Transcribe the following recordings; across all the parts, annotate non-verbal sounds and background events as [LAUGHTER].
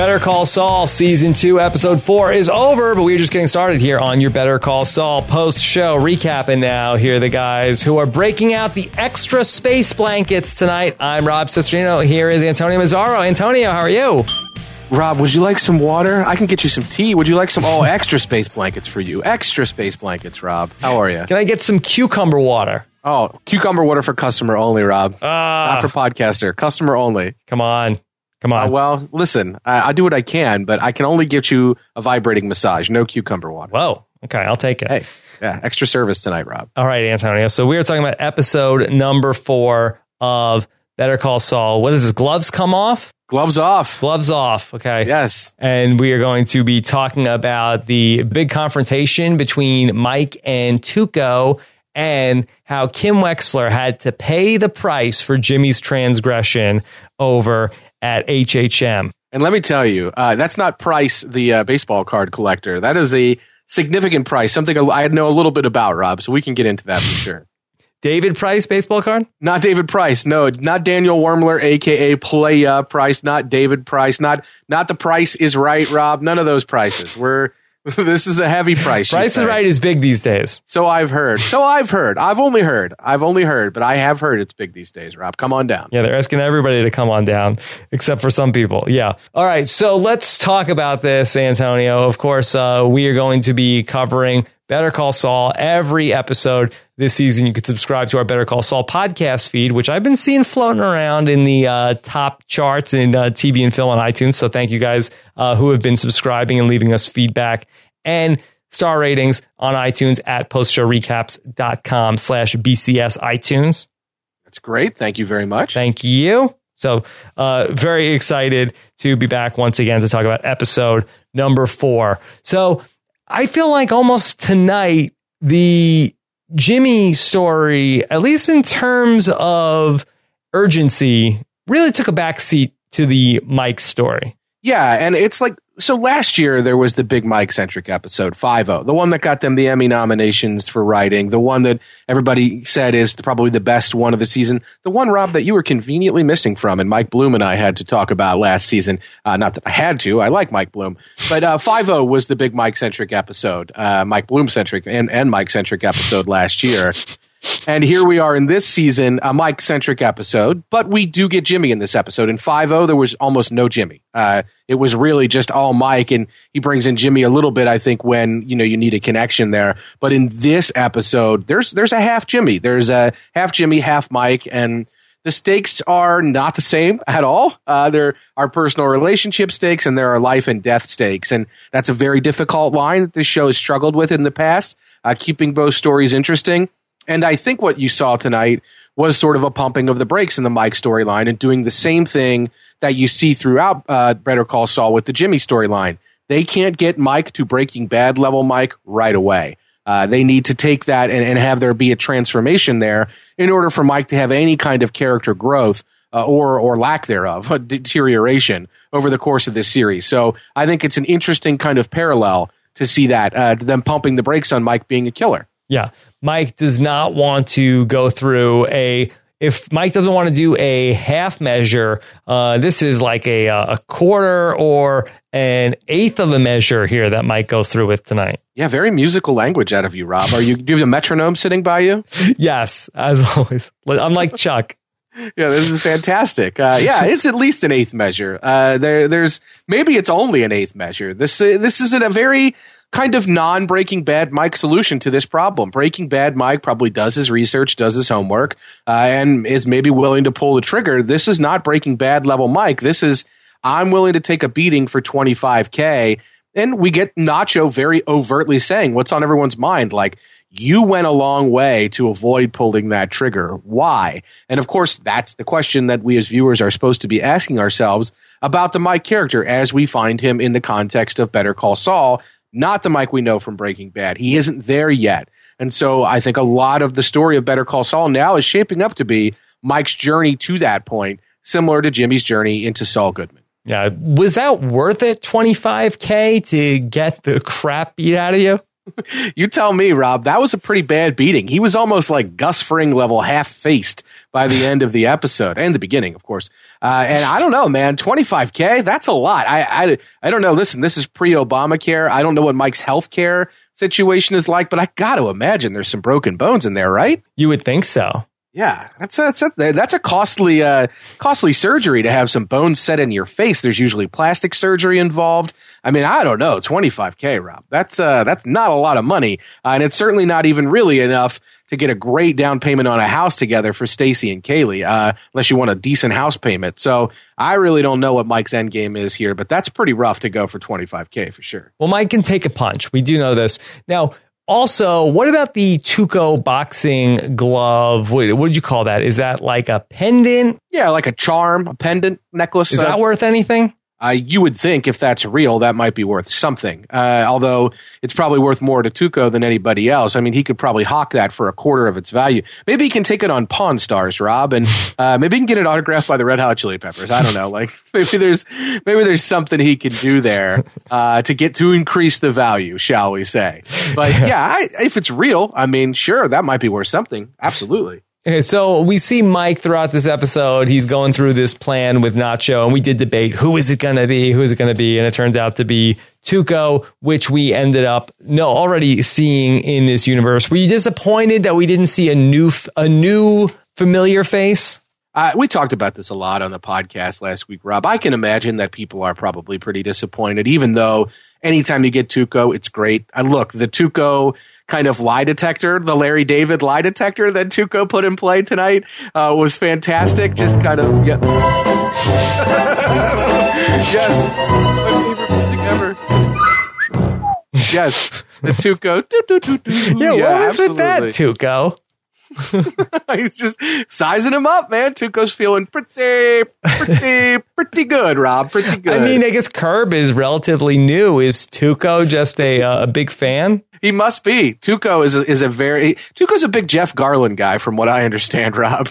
Better Call Saul season two, episode four is over, but we're just getting started here on your Better Call Saul post show recap. And now, here are the guys who are breaking out the extra space blankets tonight. I'm Rob Cesternino. Here is Antonio Mazzaro. Antonio, how are you? Rob, would you like some water? I can get you some tea. Would you like some all extra space blankets for you? Extra space blankets, Rob. How are you? Can I get some cucumber water? Oh, cucumber water for customer only, Rob. Ah. Not for podcaster. Customer only. Come on. Come on. Uh, well, listen, I, I do what I can, but I can only get you a vibrating massage. No cucumber water. Whoa. Okay, I'll take it. Hey, yeah, extra service tonight, Rob. All right, Antonio. So we are talking about episode number four of Better Call Saul. What is this? Gloves come off? Gloves off. Gloves off. Okay. Yes. And we are going to be talking about the big confrontation between Mike and Tuco and how Kim Wexler had to pay the price for Jimmy's transgression over at HHM. And let me tell you, uh, that's not Price, the uh, baseball card collector. That is a significant price, something I know a little bit about, Rob, so we can get into that for sure. David Price baseball card? Not David Price. No, not Daniel Wormler, aka Playa Price. Not David Price. Not not the price is right, Rob. None of those prices. We're [LAUGHS] this is a heavy price. Price is right is big these days. So I've heard. So I've heard. I've only heard. I've only heard, but I have heard it's big these days. Rob, come on down. Yeah, they're asking everybody to come on down, except for some people. Yeah. All right. So let's talk about this, Antonio. Of course, uh, we are going to be covering Better Call Saul every episode this season. You can subscribe to our Better Call Saul podcast feed, which I've been seeing floating around in the uh, top charts in uh, TV and film on iTunes. So thank you guys uh, who have been subscribing and leaving us feedback and star ratings on iTunes at postshowrecaps.com slash BCS iTunes. That's great. Thank you very much. Thank you. So, uh, very excited to be back once again to talk about episode number four. So, I feel like almost tonight, the Jimmy story, at least in terms of urgency, really took a backseat to the Mike story. Yeah, and it's like so last year there was the big Mike centric episode 50, the one that got them the Emmy nominations for writing, the one that everybody said is probably the best one of the season, the one Rob that you were conveniently missing from and Mike Bloom and I had to talk about last season. Uh, not that I had to, I like Mike Bloom, but uh 50 was the big Mike centric episode, uh Mike Bloom centric and and Mike centric episode last year. And here we are in this season, a Mike centric episode, but we do get Jimmy in this episode. In 5 there was almost no Jimmy. Uh, it was really just all Mike, and he brings in Jimmy a little bit, I think, when you know you need a connection there. But in this episode, there's there's a half Jimmy. There's a half Jimmy, half Mike, and the stakes are not the same at all. Uh, there are personal relationship stakes and there are life and death stakes. And that's a very difficult line that this show has struggled with in the past, uh, keeping both stories interesting. And I think what you saw tonight was sort of a pumping of the brakes in the Mike storyline and doing the same thing that you see throughout uh, Better Call Saul with the Jimmy storyline. They can't get Mike to Breaking Bad level Mike right away. Uh, they need to take that and, and have there be a transformation there in order for Mike to have any kind of character growth uh, or or lack thereof, deterioration over the course of this series. So I think it's an interesting kind of parallel to see that uh, them pumping the brakes on Mike being a killer. Yeah. Mike does not want to go through a. If Mike doesn't want to do a half measure, uh, this is like a, a quarter or an eighth of a measure here that Mike goes through with tonight. Yeah, very musical language out of you, Rob. Are you do you have a metronome sitting by you? [LAUGHS] Yes, as always. I'm like Chuck. Yeah, this is fantastic. Uh, yeah, it's at least an eighth measure. Uh, there, there's maybe it's only an eighth measure. This uh, this is a very kind of non Breaking Bad Mike solution to this problem. Breaking Bad Mike probably does his research, does his homework, uh, and is maybe willing to pull the trigger. This is not Breaking Bad level Mike. This is I'm willing to take a beating for 25k. And we get Nacho very overtly saying what's on everyone's mind, like you went a long way to avoid pulling that trigger. Why? And of course, that's the question that we as viewers are supposed to be asking ourselves about the Mike character as we find him in the context of Better Call Saul, not the Mike we know from Breaking Bad. He isn't there yet. And so I think a lot of the story of Better Call Saul now is shaping up to be Mike's journey to that point, similar to Jimmy's journey into Saul Goodman. Yeah. Was that worth it, 25K to get the crap beat out of you? You tell me, Rob, that was a pretty bad beating. He was almost like Gus Fring level half faced by the end of the episode and the beginning, of course. Uh, and I don't know, man, 25K, that's a lot. I, I, I don't know. Listen, this is pre Obamacare. I don't know what Mike's health care situation is like, but I got to imagine there's some broken bones in there, right? You would think so. Yeah, that's a, that's a, that's a costly uh, costly surgery to have some bones set in your face. There's usually plastic surgery involved. I mean, I don't know, 25k, Rob. That's uh, that's not a lot of money, uh, and it's certainly not even really enough to get a great down payment on a house together for Stacy and Kaylee, uh, unless you want a decent house payment. So I really don't know what Mike's end game is here, but that's pretty rough to go for 25k for sure. Well, Mike can take a punch. We do know this now. Also, what about the Tuco boxing glove? What would you call that? Is that like a pendant? Yeah, like a charm, a pendant necklace. Is uh, that worth anything? Uh, you would think if that's real, that might be worth something. Uh, although it's probably worth more to Tuco than anybody else. I mean, he could probably hawk that for a quarter of its value. Maybe he can take it on Pawn Stars, Rob, and uh, [LAUGHS] maybe he can get it autographed by the Red Hot Chili Peppers. I don't know. Like [LAUGHS] maybe there's maybe there's something he can do there uh, to get to increase the value, shall we say? But yeah, I, if it's real, I mean, sure, that might be worth something. Absolutely. Okay, so we see Mike throughout this episode. He's going through this plan with Nacho, and we did debate who is it going to be, who is it going to be, and it turns out to be Tuco, which we ended up no already seeing in this universe. Were you disappointed that we didn't see a new a new familiar face? Uh, we talked about this a lot on the podcast last week, Rob. I can imagine that people are probably pretty disappointed, even though anytime you get Tuco, it's great. Uh, look, the Tuco kind of lie detector, the Larry David lie detector that Tuco put in play tonight uh, was fantastic. Just kind of, yeah. [LAUGHS] yes, my favorite music ever. yes, the Tuco. Yeah, yeah, what was absolutely. with that, Tuco? [LAUGHS] He's just sizing him up, man. Tuco's feeling pretty, pretty, [LAUGHS] pretty good, Rob. Pretty good. I mean, I guess Curb is relatively new. Is Tuco just a uh, a big fan? He must be. Tuco is a, is a very Tuco's a big Jeff Garlin guy, from what I understand. [LAUGHS] Rob,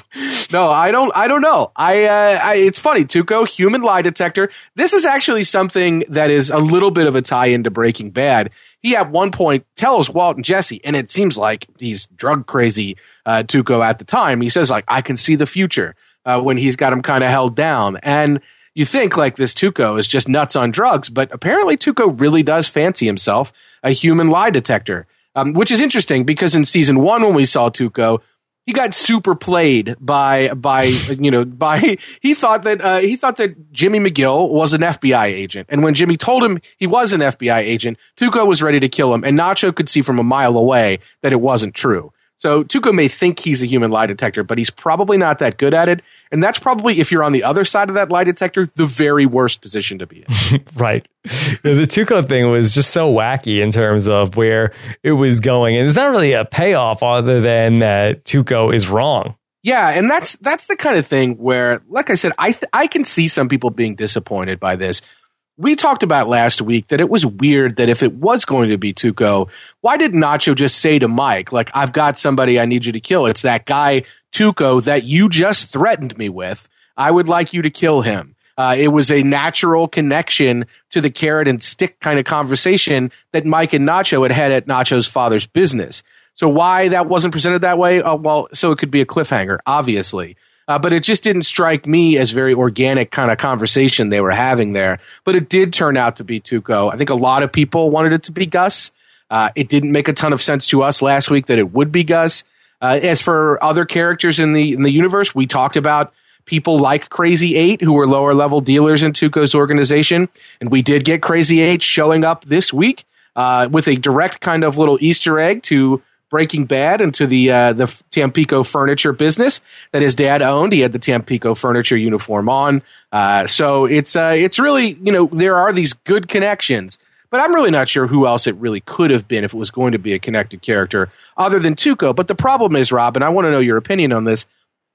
no, I don't. I don't know. I, uh, I it's funny. Tuco, human lie detector. This is actually something that is a little bit of a tie into Breaking Bad. He at one point tells Walt and Jesse, and it seems like he's drug crazy. Uh, Tuco at the time, he says like, "I can see the future." Uh, when he's got him kind of held down, and you think like this Tuco is just nuts on drugs, but apparently Tuco really does fancy himself a human lie detector, um, which is interesting because in season one, when we saw Tuco, he got super played by by you know by [LAUGHS] he thought that uh, he thought that Jimmy McGill was an FBI agent, and when Jimmy told him he was an FBI agent, Tuco was ready to kill him, and Nacho could see from a mile away that it wasn't true. So Tuco may think he's a human lie detector, but he's probably not that good at it. And that's probably, if you're on the other side of that lie detector, the very worst position to be in. [LAUGHS] right. The Tuco thing was just so wacky in terms of where it was going. And it's not really a payoff other than that Tuco is wrong. Yeah, and that's that's the kind of thing where, like I said, I th- I can see some people being disappointed by this we talked about last week that it was weird that if it was going to be Tuco, why did Nacho just say to Mike, like, I've got somebody I need you to kill? It's that guy, Tuco, that you just threatened me with. I would like you to kill him. Uh, it was a natural connection to the carrot and stick kind of conversation that Mike and Nacho had had at Nacho's father's business. So why that wasn't presented that way? Uh, well, so it could be a cliffhanger, obviously. Uh, but it just didn't strike me as very organic kind of conversation they were having there. But it did turn out to be Tuco. I think a lot of people wanted it to be Gus. Uh, it didn't make a ton of sense to us last week that it would be Gus. Uh, as for other characters in the in the universe, we talked about people like Crazy Eight who were lower level dealers in Tuco's organization, and we did get Crazy Eight showing up this week uh, with a direct kind of little Easter egg to Breaking Bad into the uh, the Tampico furniture business that his dad owned. He had the Tampico furniture uniform on, uh, so it's uh, it's really you know there are these good connections, but I'm really not sure who else it really could have been if it was going to be a connected character other than Tuco. But the problem is, Rob, and I want to know your opinion on this.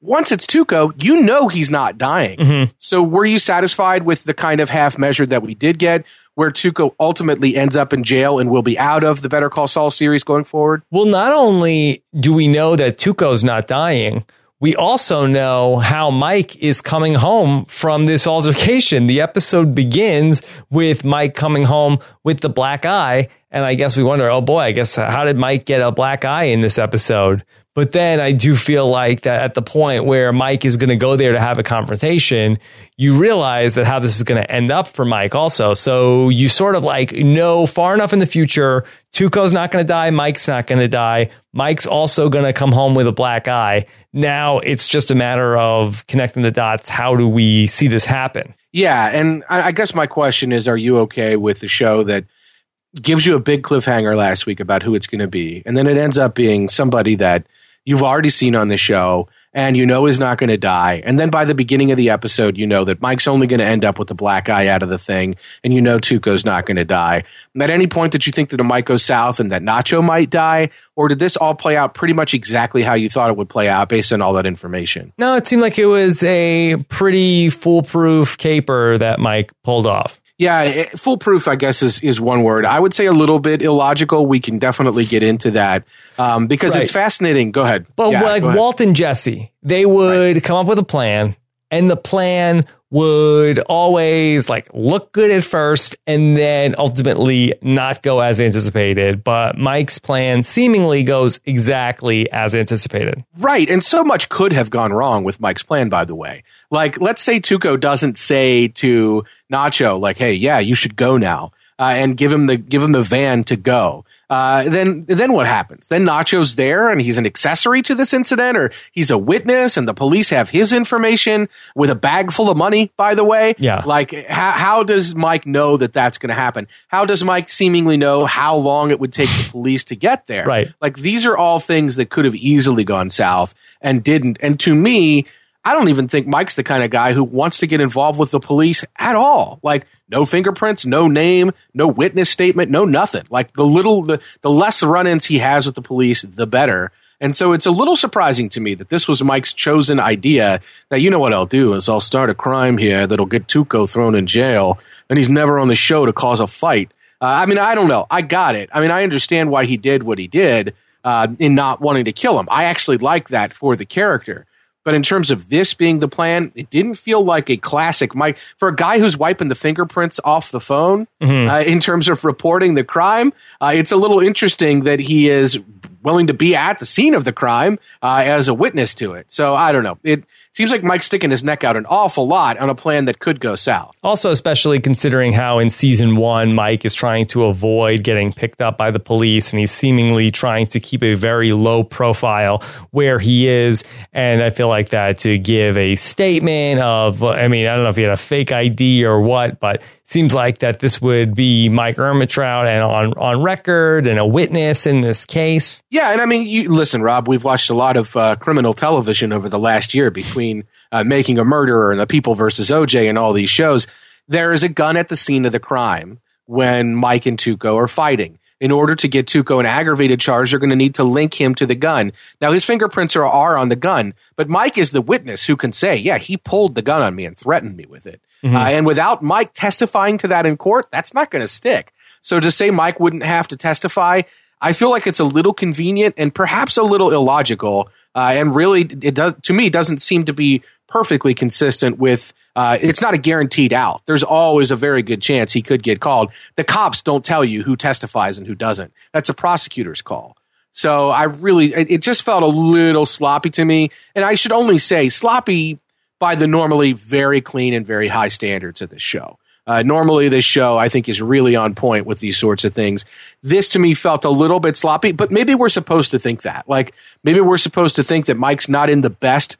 Once it's Tuco, you know he's not dying. Mm-hmm. So were you satisfied with the kind of half measure that we did get? Where Tuco ultimately ends up in jail and will be out of the Better Call Saul series going forward? Well, not only do we know that Tuco's not dying, we also know how Mike is coming home from this altercation. The episode begins with Mike coming home with the black eye. And I guess we wonder, oh boy, I guess how did Mike get a black eye in this episode? But then I do feel like that at the point where Mike is going to go there to have a confrontation, you realize that how this is going to end up for Mike also. So you sort of like know far enough in the future, Tuco's not going to die, Mike's not going to die. Mike's also going to come home with a black eye. Now it's just a matter of connecting the dots. How do we see this happen? Yeah, and I guess my question is are you okay with the show that gives you a big cliffhanger last week about who it's going to be and then it ends up being somebody that you've already seen on the show and you know is not going to die. And then by the beginning of the episode, you know that Mike's only going to end up with the black eye out of the thing, and you know Tuco's not going to die. At any point that you think that it might go south and that Nacho might die, or did this all play out pretty much exactly how you thought it would play out based on all that information? No, it seemed like it was a pretty foolproof caper that Mike pulled off. Yeah, it, foolproof, I guess, is, is one word. I would say a little bit illogical. We can definitely get into that um, because right. it's fascinating. Go ahead. But yeah, like Walt and Jesse, they would right. come up with a plan, and the plan would always like look good at first and then ultimately not go as anticipated. But Mike's plan seemingly goes exactly as anticipated. Right. And so much could have gone wrong with Mike's plan, by the way. Like, let's say Tuco doesn't say to Nacho, like, hey, yeah, you should go now. Uh, and give him the give him the van to go uh, then then what happens? Then Nacho's there and he's an accessory to this incident, or he's a witness, and the police have his information with a bag full of money. By the way, yeah. Like, how, how does Mike know that that's going to happen? How does Mike seemingly know how long it would take the police to get there? Right. Like, these are all things that could have easily gone south and didn't. And to me, I don't even think Mike's the kind of guy who wants to get involved with the police at all. Like no fingerprints, no name, no witness statement, no nothing. Like the little the, the less run-ins he has with the police, the better. And so it's a little surprising to me that this was Mike's chosen idea that you know what I'll do is I'll start a crime here that'll get Tuco thrown in jail and he's never on the show to cause a fight. Uh, I mean, I don't know. I got it. I mean, I understand why he did what he did uh, in not wanting to kill him. I actually like that for the character. But in terms of this being the plan, it didn't feel like a classic Mike for a guy who's wiping the fingerprints off the phone. Mm-hmm. Uh, in terms of reporting the crime, uh, it's a little interesting that he is willing to be at the scene of the crime uh, as a witness to it. So I don't know. It seems like Mike's sticking his neck out an awful lot on a plan that could go south. Also, especially considering how in season one, Mike is trying to avoid getting picked up by the police and he's seemingly trying to keep a very low profile where he is. And I feel like that to give a statement of, I mean, I don't know if he had a fake ID or what, but seems like that this would be Mike Ehrmantraut and on on record and a witness in this case. Yeah, and I mean, you, listen, Rob, we've watched a lot of uh, criminal television over the last year between uh, Making a Murderer and The People versus OJ and all these shows. There is a gun at the scene of the crime when Mike and Tuco are fighting. In order to get Tuco an aggravated charge, they're going to need to link him to the gun. Now, his fingerprints are, are on the gun, but Mike is the witness who can say, yeah, he pulled the gun on me and threatened me with it. Mm-hmm. Uh, and without Mike testifying to that in court, that's not going to stick. So to say Mike wouldn't have to testify, I feel like it's a little convenient and perhaps a little illogical. Uh, and really, it does to me doesn't seem to be perfectly consistent with. Uh, it's not a guaranteed out. There's always a very good chance he could get called. The cops don't tell you who testifies and who doesn't. That's a prosecutor's call. So I really, it just felt a little sloppy to me. And I should only say sloppy by the normally very clean and very high standards of this show. Uh, normally, this show I think is really on point with these sorts of things. This to me felt a little bit sloppy, but maybe we're supposed to think that. Like maybe we're supposed to think that Mike's not in the best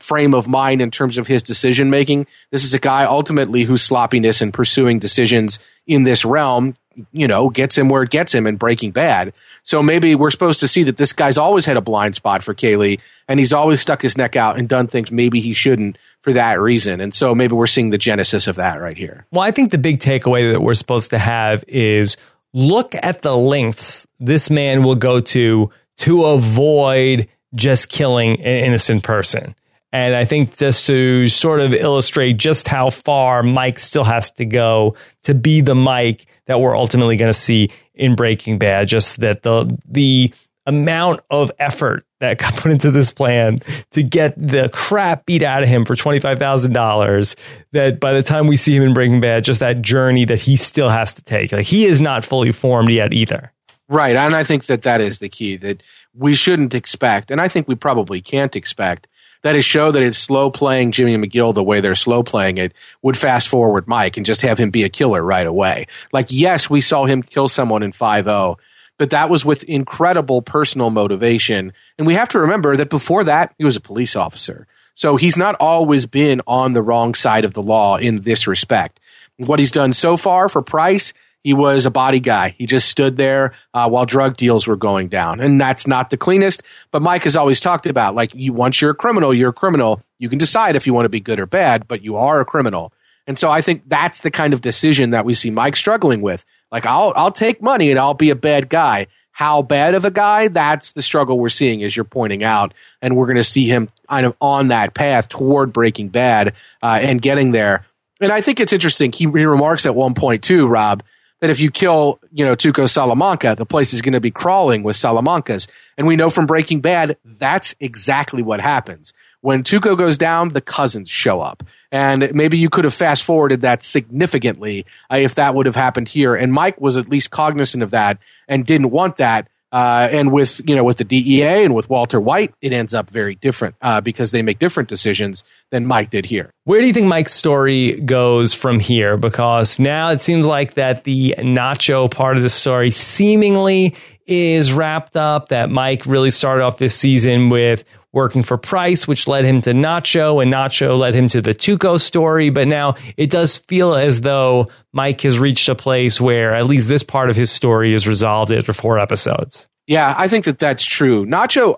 frame of mind in terms of his decision making. This is a guy ultimately whose sloppiness in pursuing decisions in this realm, you know, gets him where it gets him in Breaking Bad. So maybe we're supposed to see that this guy's always had a blind spot for Kaylee and he's always stuck his neck out and done things maybe he shouldn't for that reason. And so maybe we're seeing the genesis of that right here. Well, I think the big takeaway that we're supposed to have is look at the lengths this man will go to to avoid just killing an innocent person. And I think just to sort of illustrate just how far Mike still has to go to be the Mike that we're ultimately going to see in Breaking Bad, just that the the amount of effort that got put into this plan to get the crap beat out of him for $25,000 that by the time we see him in Breaking Bad, just that journey that he still has to take. Like he is not fully formed yet either. Right. And I think that that is the key that we shouldn't expect, and I think we probably can't expect that a show that is slow playing Jimmy McGill the way they're slow playing it would fast forward Mike and just have him be a killer right away. Like, yes, we saw him kill someone in 5 0, but that was with incredible personal motivation. And we have to remember that before that, he was a police officer. So he's not always been on the wrong side of the law in this respect. What he's done so far for Price, he was a body guy. He just stood there uh, while drug deals were going down, and that's not the cleanest. But Mike has always talked about like you once you're a criminal, you're a criminal. You can decide if you want to be good or bad, but you are a criminal. And so I think that's the kind of decision that we see Mike struggling with. Like I'll I'll take money and I'll be a bad guy. How bad of a guy? That's the struggle we're seeing, as you're pointing out, and we're going to see him kind of on that path toward Breaking Bad uh, and getting there. And I think it's interesting. He, he remarks at one point too, Rob, that if you kill, you know, Tuco Salamanca, the place is going to be crawling with Salamancas. And we know from Breaking Bad, that's exactly what happens. When Tuco goes down, the cousins show up. And maybe you could have fast forwarded that significantly uh, if that would have happened here. And Mike was at least cognizant of that and didn't want that. Uh, and with you know with the DEA and with Walter White, it ends up very different uh, because they make different decisions than Mike did here. Where do you think Mike's story goes from here? Because now it seems like that the Nacho part of the story seemingly is wrapped up. That Mike really started off this season with working for Price, which led him to Nacho, and Nacho led him to the Tuco story. But now it does feel as though Mike has reached a place where at least this part of his story is resolved after four episodes. Yeah, I think that that's true. Nacho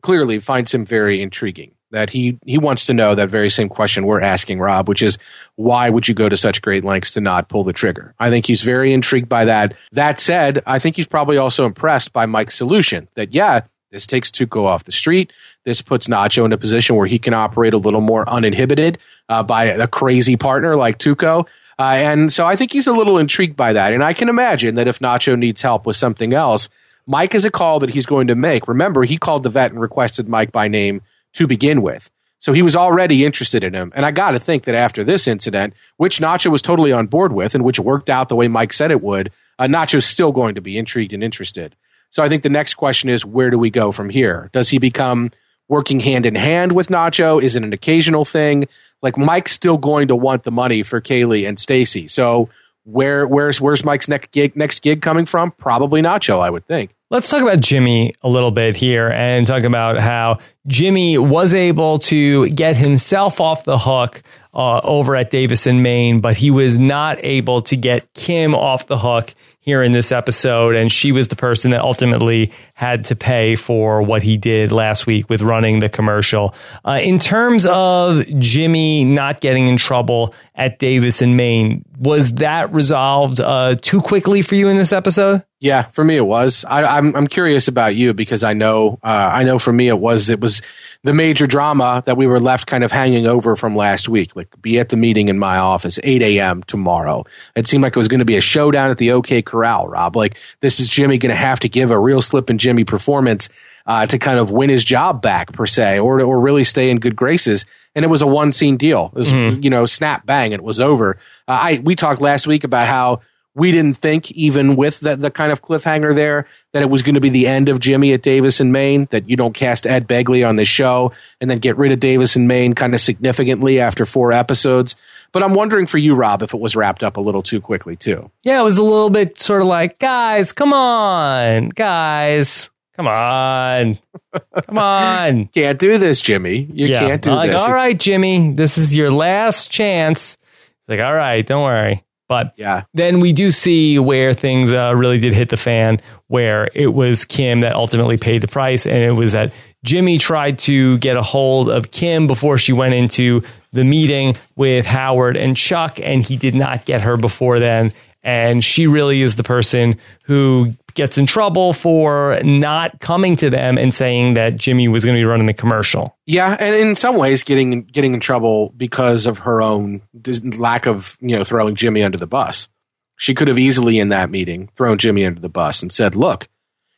clearly finds him very intriguing. That he he wants to know that very same question we're asking Rob, which is why would you go to such great lengths to not pull the trigger? I think he's very intrigued by that. That said, I think he's probably also impressed by Mike's solution. That yeah, this takes Tuco off the street. This puts Nacho in a position where he can operate a little more uninhibited uh, by a crazy partner like Tuco. Uh, and so I think he's a little intrigued by that. And I can imagine that if Nacho needs help with something else, Mike is a call that he's going to make. Remember, he called the vet and requested Mike by name to begin with. So he was already interested in him. And I got to think that after this incident, which Nacho was totally on board with and which worked out the way Mike said it would, uh, Nacho's still going to be intrigued and interested. So I think the next question is where do we go from here? Does he become working hand in hand with Nacho? Is it an occasional thing? Like Mike's still going to want the money for Kaylee and Stacy. So where where's where's Mike's next gig next gig coming from? Probably Nacho, I would think. Let's talk about Jimmy a little bit here and talk about how Jimmy was able to get himself off the hook uh, over at Davis & Main, but he was not able to get Kim off the hook here in this episode. And she was the person that ultimately had to pay for what he did last week with running the commercial. Uh, in terms of Jimmy not getting in trouble at Davis & Main, was that resolved uh, too quickly for you in this episode? Yeah, for me it was. I, am I'm, I'm curious about you because I know uh, I know for me it was it was the major drama that we were left kind of hanging over from last week. Like, be at the meeting in my office, 8 a.m. tomorrow. It seemed like it was going to be a showdown at the OK Corral, Rob. Like, this is Jimmy going to have to give a real Slippin' Jimmy performance uh, to kind of win his job back, per se, or, or really stay in good graces. And it was a one scene deal. It was, mm-hmm. you know, snap bang, it was over. Uh, I, we talked last week about how we didn't think, even with the, the kind of cliffhanger there, that it was going to be the end of Jimmy at Davis & Main, that you don't cast Ed Begley on the show and then get rid of Davis & Main kind of significantly after four episodes. But I'm wondering for you, Rob, if it was wrapped up a little too quickly, too. Yeah, it was a little bit sort of like, guys, come on, guys. Come on. Come on. [LAUGHS] can't do this, Jimmy. You yeah. can't do like, this. All right, Jimmy. This is your last chance. Like, all right, don't worry. But yeah. then we do see where things uh, really did hit the fan, where it was Kim that ultimately paid the price. And it was that Jimmy tried to get a hold of Kim before she went into the meeting with Howard and Chuck, and he did not get her before then. And she really is the person who gets in trouble for not coming to them and saying that Jimmy was going to be running the commercial. Yeah, and in some ways, getting getting in trouble because of her own lack of you know throwing Jimmy under the bus. She could have easily in that meeting thrown Jimmy under the bus and said, "Look,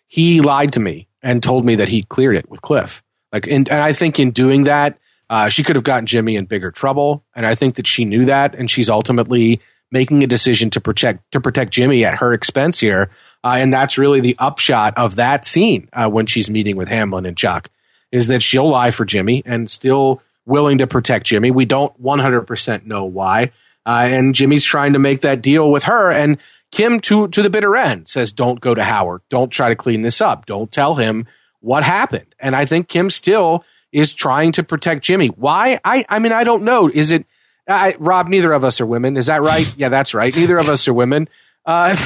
he lied to me and told me that he cleared it with Cliff." Like, and, and I think in doing that, uh, she could have gotten Jimmy in bigger trouble, and I think that she knew that, and she's ultimately making a decision to protect to protect Jimmy at her expense here Uh, and that's really the upshot of that scene uh, when she's meeting with Hamlin and Chuck, is that she'll lie for Jimmy and still willing to protect Jimmy. We don't 100% know why. Uh, and Jimmy's trying to make that deal with her. And Kim, to, to the bitter end, says, don't go to Howard. Don't try to clean this up. Don't tell him what happened. And I think Kim still is trying to protect Jimmy. Why? I, I mean, I don't know. Is it, I, Rob, neither of us are women. Is that right? yeah, that's right. Neither of us are women. [LAUGHS] Uh,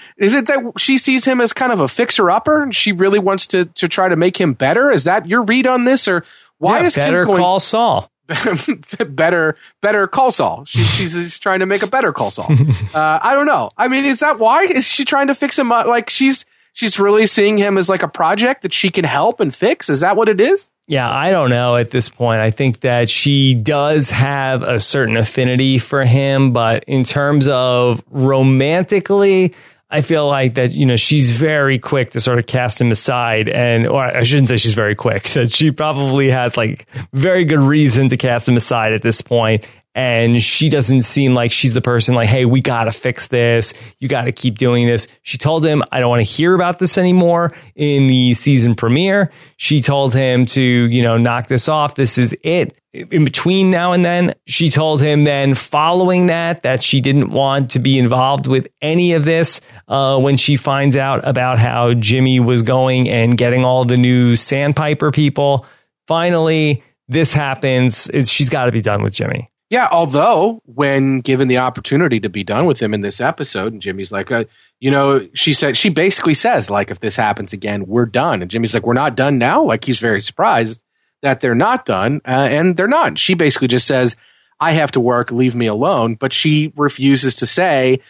[LAUGHS] is it that she sees him as kind of a fixer upper and she really wants to, to try to make him better? Is that your read on this? Or why yeah, is better Kim going, call Saul? [LAUGHS] better, better call Saul. She, she's trying to make a better call Saul. [LAUGHS] Uh, I don't know. I mean, is that why? Is she trying to fix him up? Like she's, she's really seeing him as like a project that she can help and fix. Is that what it is? Yeah, I don't know at this point. I think that she does have a certain affinity for him, but in terms of romantically, I feel like that, you know, she's very quick to sort of cast him aside. And, or I shouldn't say she's very quick, [LAUGHS] that she probably has like very good reason to cast him aside at this point and she doesn't seem like she's the person like, hey, we got to fix this. You got to keep doing this. She told him, I don't want to hear about this anymore in the season premiere. She told him to, you know, knock this off. This is it. In between now and then, she told him then following that, that she didn't want to be involved with any of this uh, when she finds out about how Jimmy was going and getting all the new Sandpiper people. Finally, this happens. Is she's got to be done with Jimmy. Yeah, although when given the opportunity to be done with him in this episode, and Jimmy's like, uh, you know, she said she basically says like, if this happens again, we're done. And Jimmy's like, we're not done now. Like he's very surprised that they're not done, uh, and they're not. She basically just says, I have to work, leave me alone. But she refuses to say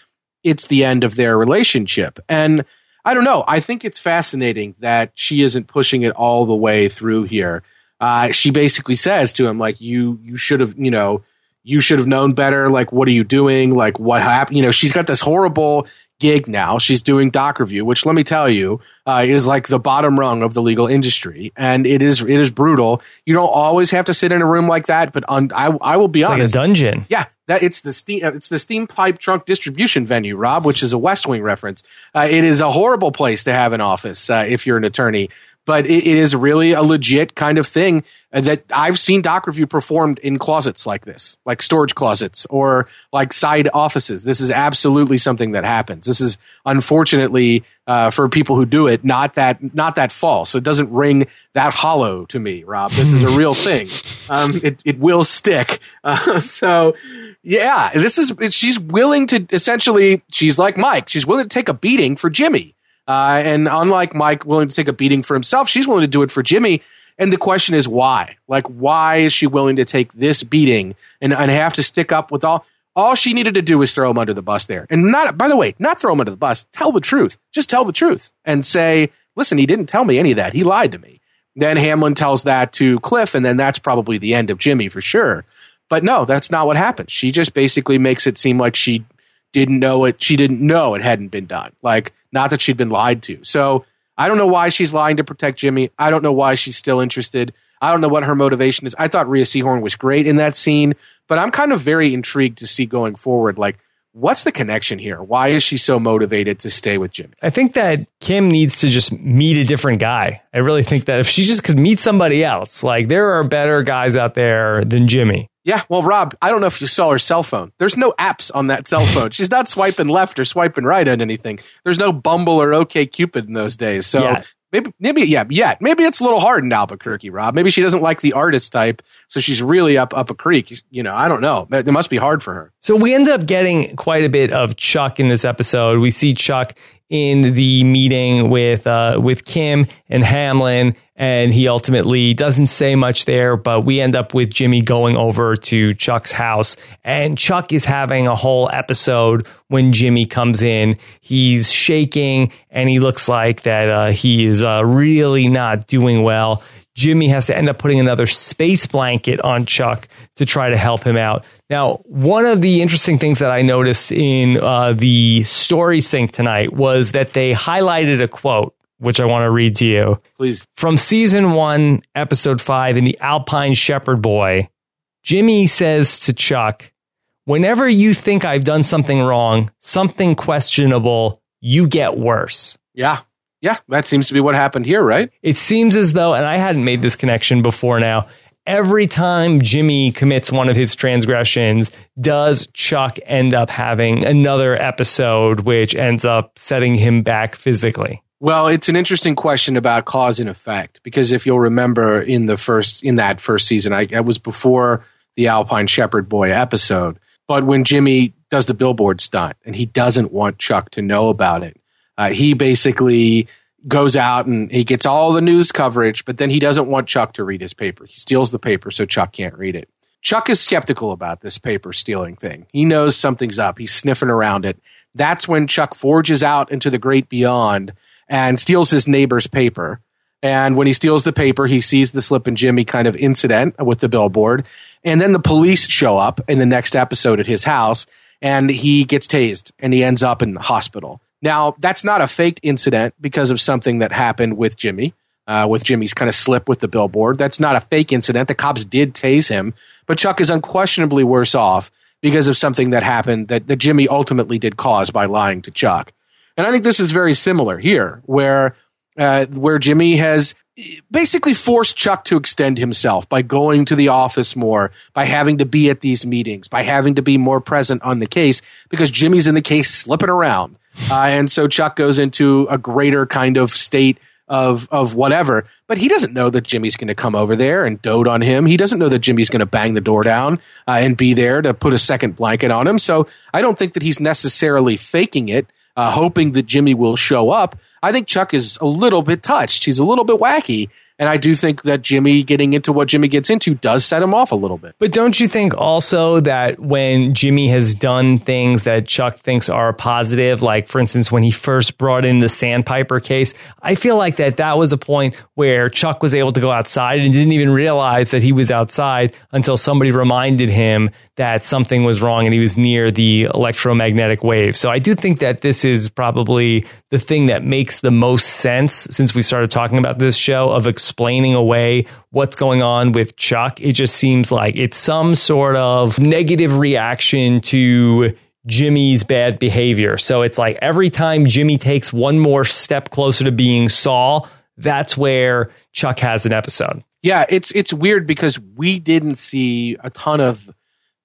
it's the end of their relationship. And I don't know. I think it's fascinating that she isn't pushing it all the way through here. Uh, she basically says to him, like, you you should have, you know you should have known better. Like, what are you doing? Like, what happened? You know, she's got this horrible gig now. She's doing doc review, which let me tell you, uh, is like the bottom rung of the legal industry, and it is it is brutal. You don't always have to sit in a room like that, but on, I I will be it's honest, like a dungeon. Yeah, that it's the steam it's the steam pipe trunk distribution venue, Rob, which is a West Wing reference. Uh, it is a horrible place to have an office uh, if you're an attorney but it, it is really a legit kind of thing that I've seen doc review performed in closets like this, like storage closets or like side offices. This is absolutely something that happens. This is unfortunately uh, for people who do it, not that not that false. It doesn't ring that hollow to me, Rob. This is a real [LAUGHS] thing. Um, it it will stick. Uh, [LAUGHS] so. Yeah, this is. She's willing to essentially. She's like Mike. She's willing to take a beating for Jimmy uh, and unlike Mike willing to take a beating for himself, she's willing to do it for Jimmy. And the question is why? Like, why is she willing to take this beating and, and have to stick up with all? All she needed to do was throw him under the bus there. And not, by the way, not throw him under the bus. Tell the truth. Just tell the truth and say, listen, he didn't tell me any of that. He lied to me. Then Hamlin tells that to Cliff, and then that's probably the end of Jimmy for sure. But no, that's not what happened. She just basically makes it seem like she didn't know it. She didn't know it hadn't been done. Like, not that she'd been lied to. So I don't know why she's lying to protect Jimmy. I don't know why she's still interested. I don't know what her motivation is. I thought Rhea Seehorn was great in that scene, but I'm kind of very intrigued to see going forward, like, what's the connection here? Why is she so motivated to stay with Jimmy? I think that Kim needs to just meet a different guy. I really think that if she just could meet somebody else, like, there are better guys out there than Jimmy. Yeah, well, Rob, I don't know if you saw her cell phone. There's no apps on that cell phone. She's not swiping left or swiping right on anything. There's no Bumble or OK Cupid in those days. So yeah. maybe, maybe, yeah, yeah, maybe it's a little hard in Albuquerque, Rob. Maybe she doesn't like the artist type, so she's really up up a creek. You know, I don't know. It must be hard for her. So we ended up getting quite a bit of Chuck in this episode. We see Chuck in the meeting with uh, with Kim and Hamlin and he ultimately doesn't say much there, but we end up with Jimmy going over to Chuck's house, and Chuck is having a whole episode when Jimmy comes in. He's shaking, and he looks like that uh, he is uh, really not doing well. Jimmy has to end up putting another space blanket on Chuck to try to help him out. Now, one of the interesting things that I noticed in uh, the story sync tonight was that they highlighted a quote which I want to read to you. Please. From season one, episode five, in the Alpine Shepherd Boy, Jimmy says to Chuck, Whenever you think I've done something wrong, something questionable, you get worse. Yeah. Yeah. That seems to be what happened here, right? It seems as though, and I hadn't made this connection before now, every time Jimmy commits one of his transgressions, does Chuck end up having another episode which ends up setting him back physically? Well, it's an interesting question about cause and effect because if you'll remember in the first in that first season, I, I was before the Alpine Shepherd Boy episode, but when Jimmy does the billboard stunt and he doesn't want Chuck to know about it, uh, he basically goes out and he gets all the news coverage, but then he doesn't want Chuck to read his paper. He steals the paper so Chuck can't read it. Chuck is skeptical about this paper stealing thing. He knows something's up. He's sniffing around it. That's when Chuck forges out into the great beyond and steals his neighbor's paper. And when he steals the paper, he sees the Slippin' Jimmy kind of incident with the billboard. And then the police show up in the next episode at his house and he gets tased and he ends up in the hospital. Now, that's not a faked incident because of something that happened with Jimmy, uh, with Jimmy's kind of slip with the billboard. That's not a fake incident. The cops did tase him, but Chuck is unquestionably worse off because of something that happened that, that Jimmy ultimately did cause by lying to Chuck. And I think this is very similar here, where uh, where Jimmy has basically forced Chuck to extend himself by going to the office more, by having to be at these meetings, by having to be more present on the case because Jimmy's in the case slipping around. Uh, and so Chuck goes into a greater kind of state of of whatever. But he doesn't know that Jimmy's going to come over there and dote on him. He doesn't know that Jimmy's going to bang the door down uh, and be there to put a second blanket on him. So I don't think that he's necessarily faking it, uh, hoping that Jimmy will show up. I think Chuck is a little bit touched. He's a little bit wacky. And I do think that Jimmy getting into what Jimmy gets into does set him off a little bit. But don't you think also that when Jimmy has done things that Chuck thinks are positive, like for instance, when he first brought in the Sandpiper case, I feel like that that was a point where Chuck was able to go outside and didn't even realize that he was outside until somebody reminded him that something was wrong and he was near the electromagnetic wave. So I do think that this is probably the thing that makes the most sense since we started talking about this show of explaining away what's going on with Chuck. It just seems like it's some sort of negative reaction to Jimmy's bad behavior. So it's like every time Jimmy takes one more step closer to being Saul, that's where Chuck has an episode. Yeah, it's it's weird because we didn't see a ton of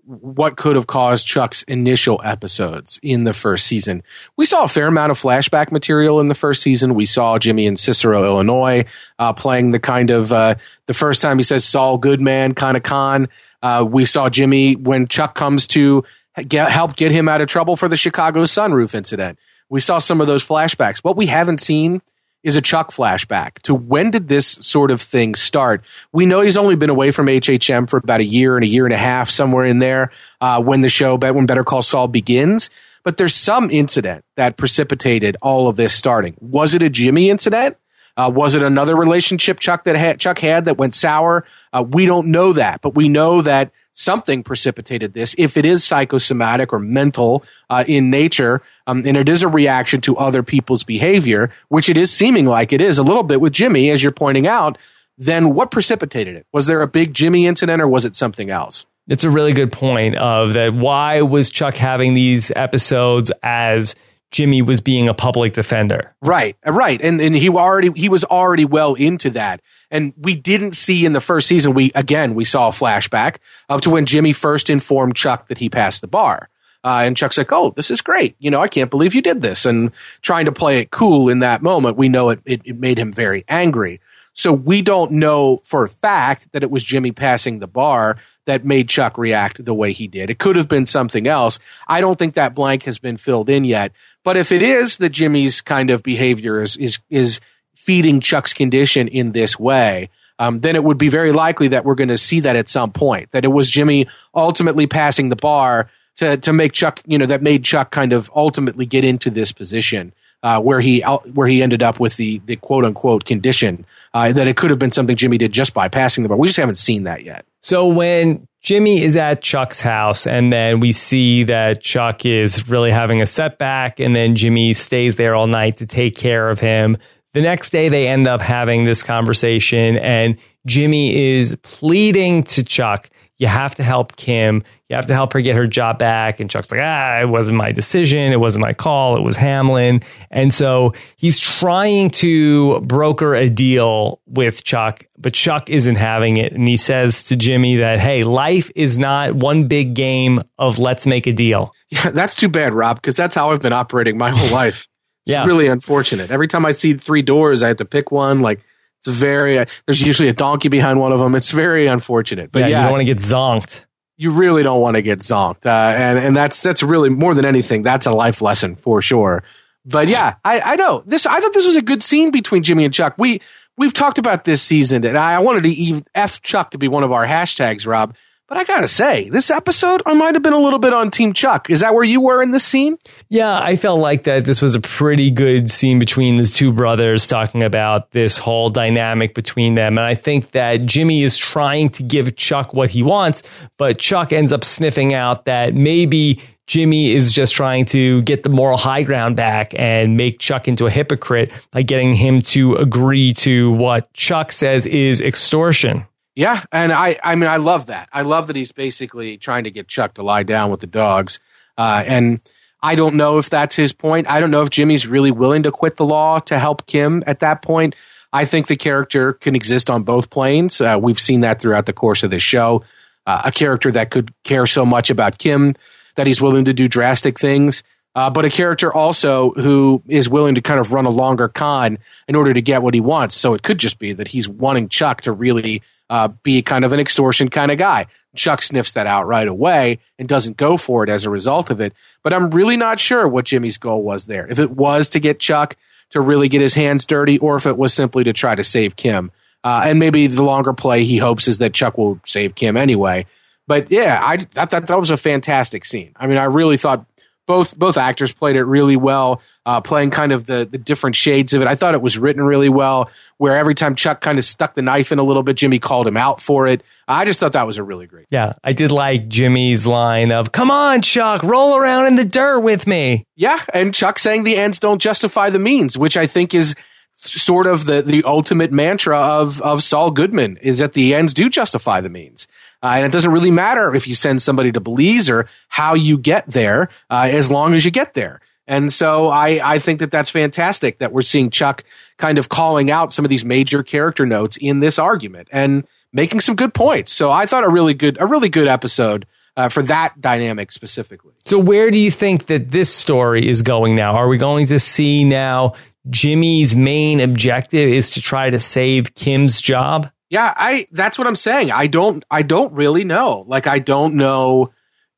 what could have caused Chuck's initial episodes in the first season. We saw a fair amount of flashback material in the first season. We saw Jimmy in Cicero, Illinois, uh, playing the kind of uh, the first time he says Saul Goodman kind of con. Uh, we saw Jimmy when Chuck comes to get, help get him out of trouble for the Chicago sunroof incident. We saw some of those flashbacks. What we haven't seen is a Chuck flashback to when did this sort of thing start? We know he's only been away from HHM for about a year and a year and a half, somewhere in there, uh, when the show, when Better Call Saul begins. But there's some incident that precipitated all of this starting. Was it a Jimmy incident? Uh, was it another relationship Chuck that Chuck had that went sour? Uh, we don't know that, but we know that something precipitated this. If it is psychosomatic or mental uh, in nature, um, and it is a reaction to other people's behavior, which it is seeming like it is a little bit with Jimmy, as you're pointing out, then what precipitated it? Was there a big Jimmy incident or was it something else? It's a really good point of that. Why was Chuck having these episodes as Jimmy was being a public defender? Right, right, and and he already he was already well into that. And we didn't see in the first season. We again we saw a flashback of to when Jimmy first informed Chuck that he passed the bar. Uh, and Chuck's like, "Oh, this is great! You know, I can't believe you did this." And trying to play it cool in that moment, we know it, it, it made him very angry. So we don't know for a fact that it was Jimmy passing the bar that made Chuck react the way he did. It could have been something else. I don't think that blank has been filled in yet. But if it is that Jimmy's kind of behavior is is is feeding Chuck's condition in this way, um, then it would be very likely that we're going to see that at some point. That it was Jimmy ultimately passing the bar to to make Chuck, you know, that made Chuck kind of ultimately get into this position uh, where he where he ended up with the the quote unquote condition uh, that it could have been something Jimmy did just by passing the bar. We just haven't seen that yet. So when Jimmy is at Chuck's house, and then we see that Chuck is really having a setback, and then Jimmy stays there all night to take care of him. The next day, they end up having this conversation, and Jimmy is pleading to Chuck You have to help Kim. You have to help her get her job back. And Chuck's like, ah, it wasn't my decision. It wasn't my call. It was Hamlin. And so he's trying to broker a deal with Chuck, but Chuck isn't having it. And he says to Jimmy that, hey, life is not one big game of let's make a deal. [LAUGHS] Yeah, that's too bad, Rob, because that's how I've been operating my whole life. It's Yeah. really unfortunate. Every time I see three doors, I have to pick one. Like it's very. Uh, there's usually a donkey behind one of them. It's very unfortunate. But yeah, yeah, you don't want to get zonked. you really don't want to get zonked, uh, and and that's that's really more than anything. That's a life lesson for sure. But yeah, I, I know this. I thought this was a good scene between Jimmy and Chuck. We we've talked about this season, and I wanted to even f Chuck to be one of our hashtags, Rob. But I gotta say, this episode I might have been a little bit on Team Chuck. Is that where you were in this scene? Yeah, I felt like that this was a pretty good scene between the two brothers talking about this whole dynamic between them. And I think that Jimmy is trying to give Chuck what he wants, but Chuck ends up sniffing out that maybe Jimmy is just trying to get the moral high ground back and make Chuck into a hypocrite by getting him to agree to what Chuck says is extortion. Yeah, and I I mean I love that. I love that he's basically trying to get Chuck to lie down with the dogs. Uh, and I don't know if that's his point. I don't know if Jimmy's really willing to quit the law to help Kim at that point. I think the character can exist on both planes. Uh, we've seen that throughout the course of this show. Uh, a character that could care so much about Kim that he's willing to do drastic things, uh, but a character also who is willing to kind of run a longer con in order to get what he wants. So it could just be that he's wanting Chuck to really uh, be kind of an extortion kind of guy. Chuck sniffs that out right away and doesn't go for it as a result of it. But I'm really not sure what Jimmy's goal was there. If it was to get Chuck to really get his hands dirty, or if it was simply to try to save Kim. Uh, and maybe the longer play he hopes is that Chuck will save Kim anyway. But yeah, I, I thought that was a fantastic scene. I mean, I really thought both both actors played it really well, uh, playing kind of the the different shades of it. I thought it was written really well, where every time Chuck kind of stuck the knife in a little bit, Jimmy called him out for it. I just thought that was a really great. Yeah, I did like Jimmy's line of, come on, Chuck, roll around in the dirt with me. Yeah, and Chuck saying the ends don't justify the means, which I think is sort of the, the ultimate mantra of, of Saul Goodman is that the ends do justify the means. Uh, and it doesn't really matter if you send somebody to Belize or how you get there, uh, as long as you get there. And so I, I think that that's fantastic that we're seeing Chuck kind of calling out some of these major character notes in this argument and making some good points. So I thought a really good, a really good episode uh, for that dynamic specifically. So, where do you think that this story is going now? Are we going to see now Jimmy's main objective is to try to save Kim's job? Yeah, I that's what I'm saying. I don't I don't really know. Like I don't know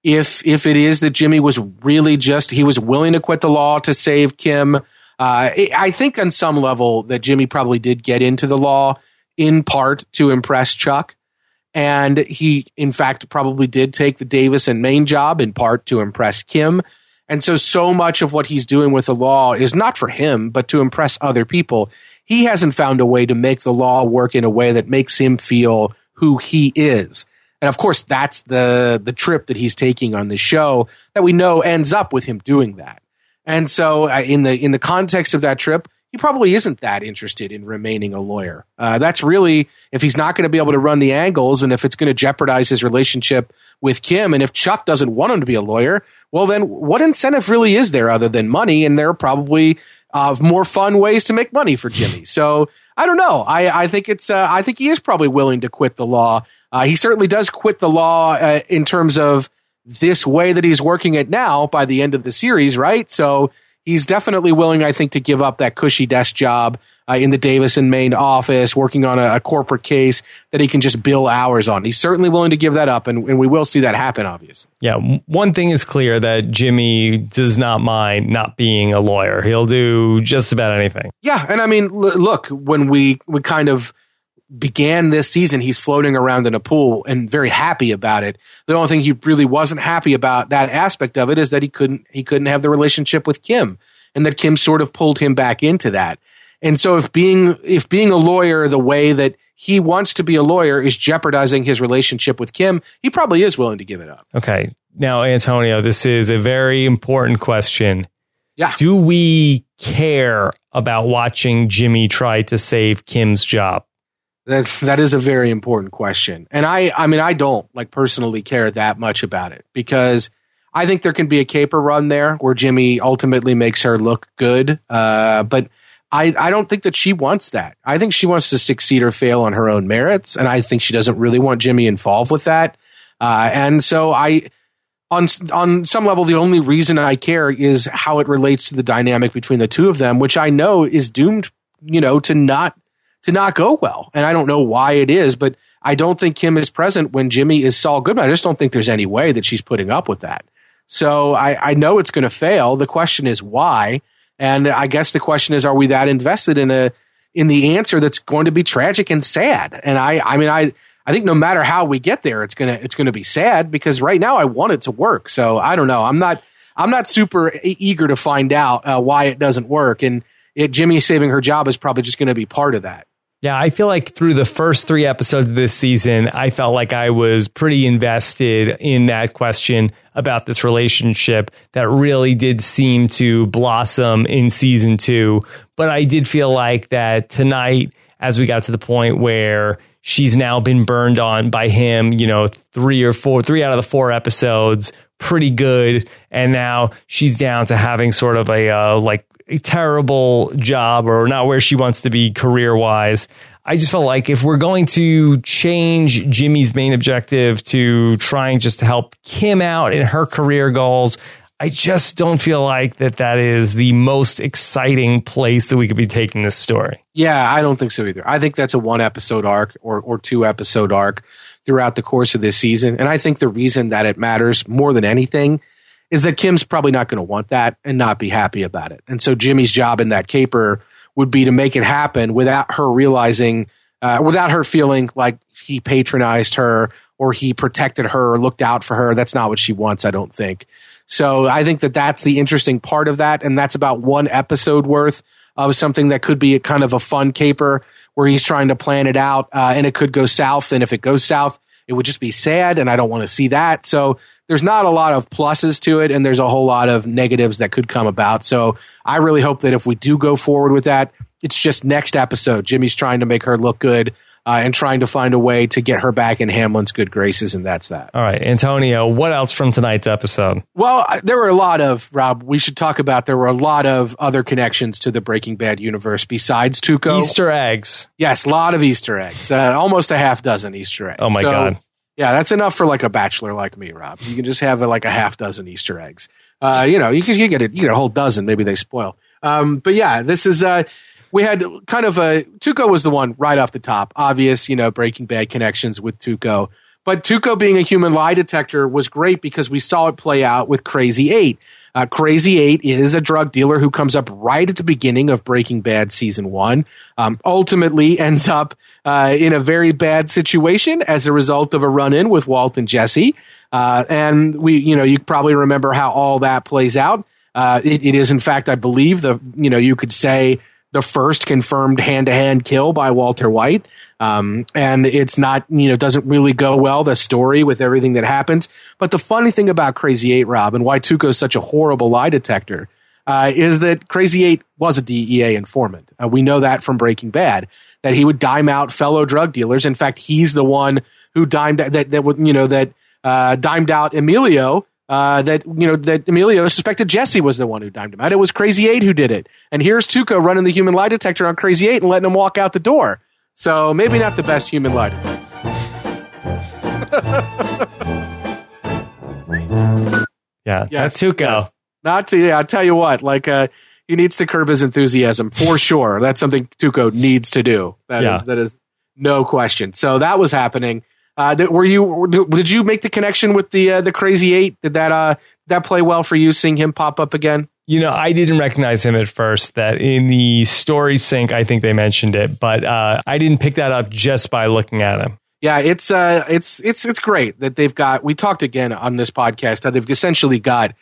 if if it is that Jimmy was really just he was willing to quit the law to save Kim. Uh, I think on some level that Jimmy probably did get into the law in part to impress Chuck. And he, in fact, probably did take the Davis and Main job in part to impress Kim. And so, so much of what he's doing with the law is not for him, but to impress other people. He hasn't found a way to make the law work in a way that makes him feel who he is. And of course, that's the, the trip that he's taking on the show that we know ends up with him doing that. And so, uh, in the in the context of that trip, he probably isn't that interested in remaining a lawyer. Uh, that's really if he's not going to be able to run the angles, and if it's going to jeopardize his relationship with Kim, and if Chuck doesn't want him to be a lawyer, well, then what incentive really is there other than money? And there are probably uh, more fun ways to make money for Jimmy. [LAUGHS] So I don't know. I, I think it's uh, I think he is probably willing to quit the law. Uh, he certainly does quit the law uh, in terms of this way that he's working it now by the end of the series, right? So he's definitely willing, I think, to give up that cushy desk job uh, in the Davis and Main office, working on a, a, corporate case that he can just bill hours on. He's certainly willing to give that up, and, and we will see that happen, obviously. Yeah, one thing is clear that Jimmy does not mind not being a lawyer. He'll do just about anything. Yeah, and I mean, l- look, when we we kind of began this season, he's floating around in a pool and very happy about it. The only thing he really wasn't happy about that aspect of it is that he couldn't he couldn't have the relationship with Kim, and that Kim sort of pulled him back into that. And so if being if being a lawyer the way that he wants to be a lawyer is jeopardizing his relationship with Kim, he probably is willing to give it up. Okay. Now, Antonio, this is a very important question. Yeah. Do we care about watching Jimmy try to save Kim's job? That that is a very important question, and I I mean I don't like personally care that much about it because I think there can be a caper run there where Jimmy ultimately makes her look good, uh, but I I don't think that she wants that. I think she wants to succeed or fail on her own merits, and I think she doesn't really want Jimmy involved with that. Uh, and so I on on some level, the only reason I care is how it relates to the dynamic between the two of them, which I know is doomed, you know, to not to not go well. And I don't know why it is, but I don't think Kim is present when Jimmy is Saul Goodman. I just don't think there's any way that she's putting up with that. So I, I know it's going to fail. The question is why, and I guess the question is, are we that invested in a in the answer that's going to be tragic and sad? And I, I mean, I I think no matter how we get there, it's gonna it's gonna be sad because right now I want it to work. So I don't know. I'm not I'm not super eager to find out uh, why it doesn't work, and it, Jimmy saving her job is probably just going to be part of that. Yeah, I feel like through the first three episodes of this season, I felt like I was pretty invested in that question about this relationship that really did seem to blossom in season two. But I did feel like that tonight, as we got to the point where she's now been burned on by him, you know, three or four, three out of the four episodes, pretty good. And now she's down to having sort of a, uh, like, a terrible job or not where she wants to be career wise. I just felt like if we're going to change Jimmy's main objective to trying just to help Kim out in her career goals, I just don't feel like that that is the most exciting place that we could be taking this story. Yeah, I don't think so either. I think that's a one episode arc or, or two episode arc throughout the course of this season. And I think the reason that it matters more than anything is that Kim's probably not going to want that and not be happy about it. And so Jimmy's job in that caper would be to make it happen without her realizing, uh, without her feeling like he patronized her or he protected her or looked out for her. That's not what she wants, I don't think. So I think that that's the interesting part of that. And that's about one episode worth of something that could be a kind of a fun caper where he's trying to plan it out uh, and it could go south. And if it goes south, it would just be sad. And I don't want to see that. So there's not a lot of pluses to it and there's a whole lot of negatives that could come about. So I really hope that if we do go forward with that, it's just next episode. Jimmy's trying to make her look good uh, and trying to find a way to get her back in Hamlin's good graces, and that's that. All right, Antonio, what else from tonight's episode? Well, there were a lot of, Rob, we should talk about, there were a lot of other connections to the Breaking Bad universe besides Tuco. Easter eggs. Yes, a lot of Easter eggs, uh, almost a half dozen Easter eggs. Oh, my so, God. Yeah, that's enough for like a bachelor like me, Rob. You can just have uh, like a half dozen Easter eggs. Uh, you know, you can you get it, you a whole dozen. Maybe they spoil. Um, but yeah, this is uh, we had kind of a Tuco was the one right off the top, obvious, you know, Breaking Bad connections with Tuco. But Tuco being a human lie detector was great because we saw it play out with Crazy Eight. Uh, Crazy Eight is a drug dealer who comes up right at the beginning of Breaking Bad season one. Um, ultimately, [LAUGHS] ends up uh, in a very bad situation as a result of a run-in with Walt and Jesse. Uh, and we, you know, you probably remember how all that plays out. Uh, it, it is, in fact, I believe the, you know, you could say the first confirmed hand to hand kill by Walter White. Um, and it's not, you know, doesn't really go well, the story with everything that happens. But the funny thing about Crazy Eight, Rob, and why Tuco is such a horrible lie detector, uh, is that Crazy Eight was a DEA informant. Uh, we know that from Breaking Bad, that he would dime out fellow drug dealers. In fact, he's the one who dimed, that, that would, you know, that, uh, dimed out Emilio uh, that you know that Emilio suspected Jesse was the one who dimed him out. It was Crazy Eight who did it, and here's Tuco running the human lie detector on Crazy Eight and letting him walk out the door. So maybe not the best human detector. [LAUGHS] yeah, yes, Tuco. Yes. Not to yeah, I'll tell you what, like uh, he needs to curb his enthusiasm for [LAUGHS] sure. That's something Tuco needs to do. That yeah. is, that is no question. So that was happening. Uh, were you did you make the connection with the uh, the Crazy Eight? Did that uh that play well for you? Seeing him pop up again? You know, I didn't recognize him at first. That in the story sync, I think they mentioned it, but uh, I didn't pick that up just by looking at him. Yeah, it's uh, it's it's it's great that they've got. We talked again on this podcast how they've essentially got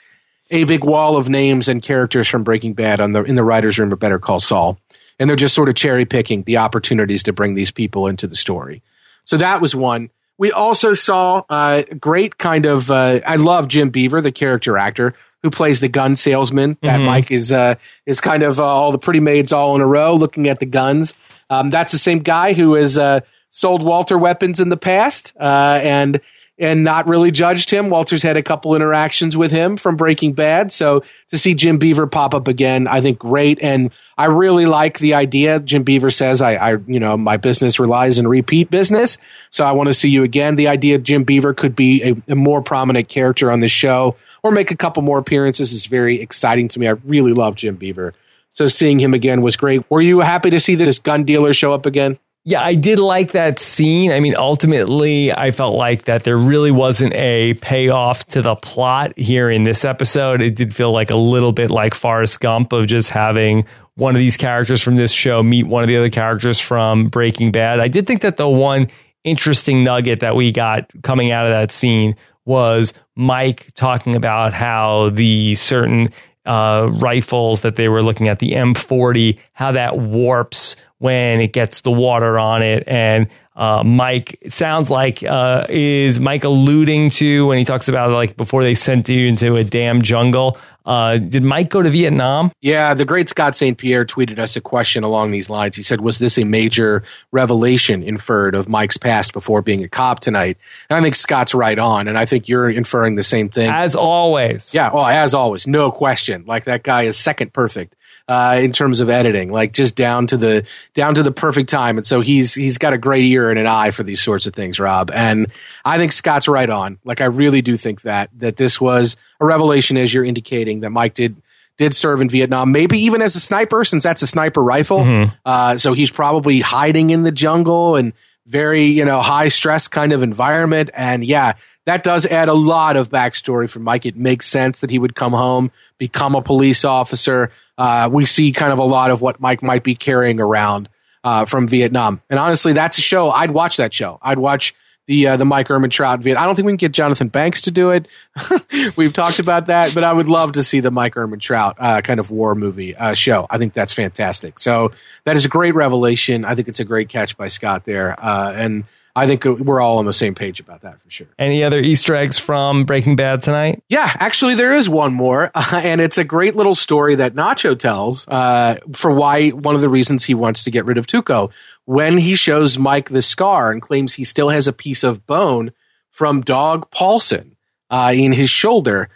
a big wall of names and characters from Breaking Bad on the in the writers' room of Better Call Saul, and they're just sort of cherry picking the opportunities to bring these people into the story. So that was one. We also saw a uh, great kind of. Uh, I love Jim Beaver, the character actor who plays the gun salesman. That mm-hmm. Mike is uh, is kind of uh, all the pretty maids all in a row looking at the guns. Um, that's the same guy who is uh, sold Walter weapons in the past, uh, and and not really judged him. Walter's had a couple interactions with him from Breaking Bad. So to see Jim Beaver pop up again, I think great. And I really like the idea. Jim Beaver says, I, I you know, my business relies on repeat business. So I want to see you again. The idea of Jim Beaver could be a, a more prominent character on this show or make a couple more appearances is very exciting to me. I really love Jim Beaver. So seeing him again was great. Were you happy to see this gun dealer show up again? Yeah, I did like that scene. I mean, ultimately, I felt like that there really wasn't a payoff to the plot here in this episode. It did feel like a little bit like Forrest Gump of just having one of these characters from this show meet one of the other characters from Breaking Bad. I did think that the one interesting nugget that we got coming out of that scene was Mike talking about how the certain uh, rifles that they were looking at, the M40, how that warps when it gets the water on it. And uh, Mike, it sounds like, uh, is Mike alluding to when he talks about like before they sent you into a damn jungle? Uh, did Mike go to Vietnam? Yeah, the great Scott St. Pierre tweeted us a question along these lines. He said, Was this a major revelation inferred of Mike's past before being a cop tonight? And I think Scott's right on. And I think you're inferring the same thing. As always. Yeah, well, as always, no question. Like that guy is second perfect uh, in terms of editing, like just down to the down to the perfect time. And so he's he's got a great ear and an eye for these sorts of things, Rob. And I think Scott's right on. Like I really do think that that this was a revelation, as you're indicating, that Mike did did serve in Vietnam, maybe even as a sniper, since that's a sniper rifle. Mm-hmm. Uh, so he's probably hiding in the jungle and very you know high stress kind of environment. And yeah, that does add a lot of backstory for Mike. It makes sense that he would come home, become a police officer uh, we see kind of a lot of what Mike might be carrying around uh, from Vietnam. And honestly, that's a show I'd watch. That show I'd watch the uh, the Mike Ehrmantraut Viet. I don't think we can get Jonathan Banks to do it. [LAUGHS] We've talked about that, but I would love to see the Mike Ehrmantraut uh, kind of war movie uh, show. I think that's fantastic. So that is a great revelation. I think it's a great catch by Scott there, uh, and I think we're all on the same page about that for sure. Any other Easter eggs from Breaking Bad tonight? Yeah, actually, there is one more, uh, [LAUGHS] and it's a great little story that Nacho tells uh, for why one of the reasons he wants to get rid of Tuco. When he shows Mike the scar and claims he still has a piece of bone from Dog Paulson uh, in his shoulder.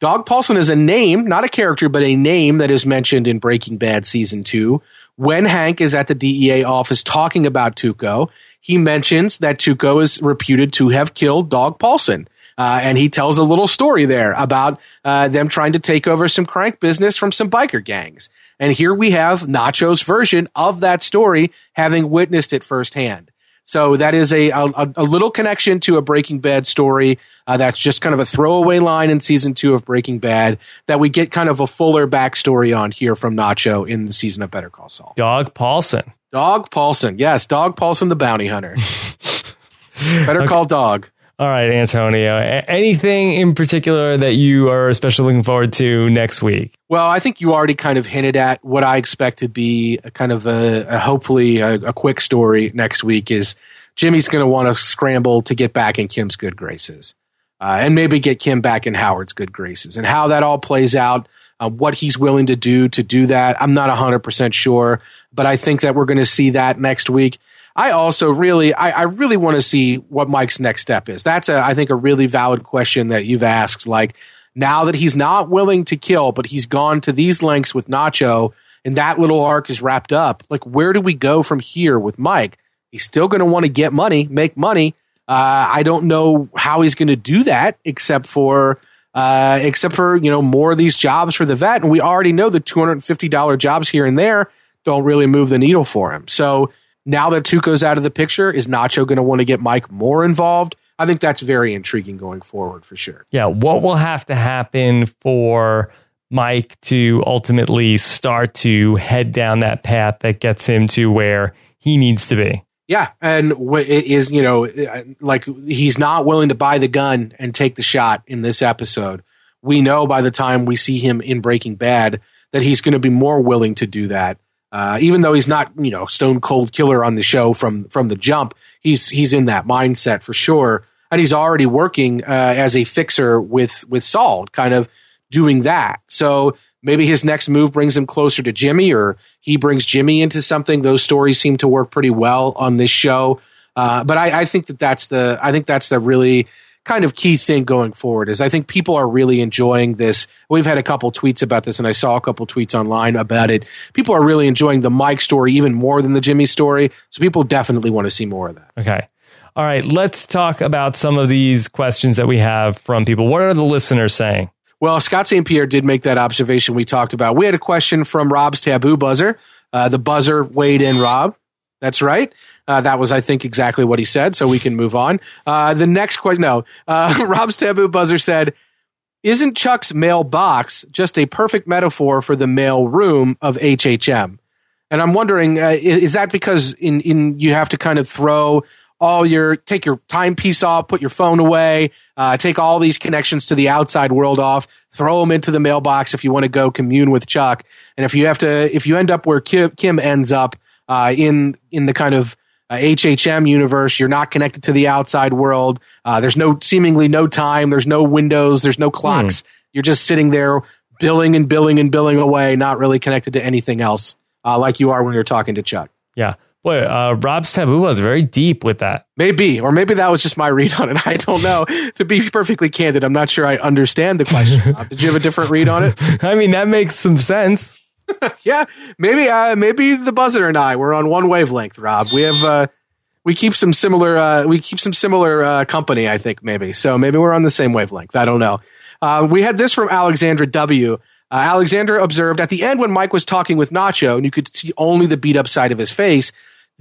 Dog Paulson is a name, not a character, but a name that is mentioned in Breaking Bad season two. When Hank is at the DEA office talking about Tuco, he mentions that Tuco is reputed to have killed Dog Paulson. Uh, and he tells a little story there about uh, them trying to take over some crank business from some biker gangs. And here we have Nacho's version of that story, having witnessed it firsthand. So that is a, a, a little connection to a Breaking Bad story. Uh, that's just kind of a throwaway line in season two of Breaking Bad that we get kind of a fuller backstory on here from Nacho in the season of Better Call Saul. Dog Paulson. Dog Paulson. Yes, Dog Paulson, the bounty hunter. [LAUGHS] Better okay. call Dog. All right, Antonio. Anything in particular that you are especially looking forward to next week? Well, I think you already kind of hinted at what I expect to be a kind of a, a hopefully a, a, quick story next week. Is Jimmy's going to want to scramble to get back in Kim's good graces, uh, and maybe get Kim back in Howard's good graces, and how that all plays out. Uh, what he's willing to do to do that, I'm not 100% sure but I think that we're going to see that next week. I also really, I, I really want to see what Mike's next step is. That's a, I think, a really valid question that you've asked. Like now that he's not willing to kill, but he's gone to these lengths with Nacho, and that little arc is wrapped up. Like, where do we go from here with Mike? He's still going to want to get money, make money. Uh, I don't know how he's going to do that, except for, uh, except for you know more of these jobs for the vet, and we already know the two hundred and fifty dollar jobs here and there don't really move the needle for him. So now that Tuco's out of the picture, is Nacho going to want to get Mike more involved? I think that's very intriguing going forward for sure. Yeah. What will have to happen for Mike to ultimately start to head down that path that gets him to where he needs to be? Yeah, and is you know uh, like he's not willing to buy the gun and take the shot in this episode. We know by the time we see him in Breaking Bad that he's going to be more willing to do that. Uh, even though he's not, you know, stone cold killer on the show from from the jump, he's he's in that mindset for sure, and he's already working uh, as a fixer with with Saul, kind of doing that. So maybe his next move brings him closer to Jimmy, or he brings Jimmy into something. Those stories seem to work pretty well on this show. Uh, but I, I think that that's the I think that's the really kind of key thing going forward is I think people are really enjoying this. We've had a couple tweets about this, and I saw a couple tweets online about it. People are really enjoying the Mike story even more than the Jimmy story. So people definitely want to see more of that. Okay. All right. Let's talk about some of these questions that we have from people. What are the listeners saying? Well, Scott St. Pierre did make that observation we talked about. We had a question from Rob's taboo buzzer. Uh, the buzzer weighed in, Rob. That's right. Uh, that was, I think, exactly what he said. So we can move on. Uh, the next question, no. Uh, [LAUGHS] Rob's taboo buzzer said, "Isn't Chuck's mailbox just a perfect metaphor for the mail room of HHM?" And I'm wondering, uh, is that because in in you have to kind of throw all your take your timepiece off, put your phone away, uh, take all these connections to the outside world off, throw them into the mailbox if you want to go commune with Chuck. And if you have to, if you end up where Kim, Kim ends up uh, in in the kind of uh, HHM universe, you're not connected to the outside world. Uh, there's no seemingly no time. There's no windows. There's no clocks. Hmm. You're just sitting there billing and billing and billing away, not really connected to anything else, uh, like you are when you're talking to Chuck. Yeah. Boy, uh, Rob's taboo was very deep with that. Maybe, or maybe that was just my read on it. [LAUGHS] I don't know. to be perfectly candid, I'm not sure I understand the question. Did you have a different read on it? [LAUGHS] I mean, that makes some sense. [LAUGHS] yeah, maybe, uh, maybe the buzzer and I were on one wavelength. Rob, we have, uh, we keep some similar, uh, we keep some similar uh, company. I think maybe so. Maybe we're on the same wavelength. I don't know. Uh, we had this from Alexandra W. Uh, Alexandra observed at the end when Mike was talking with Nacho, and you could see only the beat up side of his face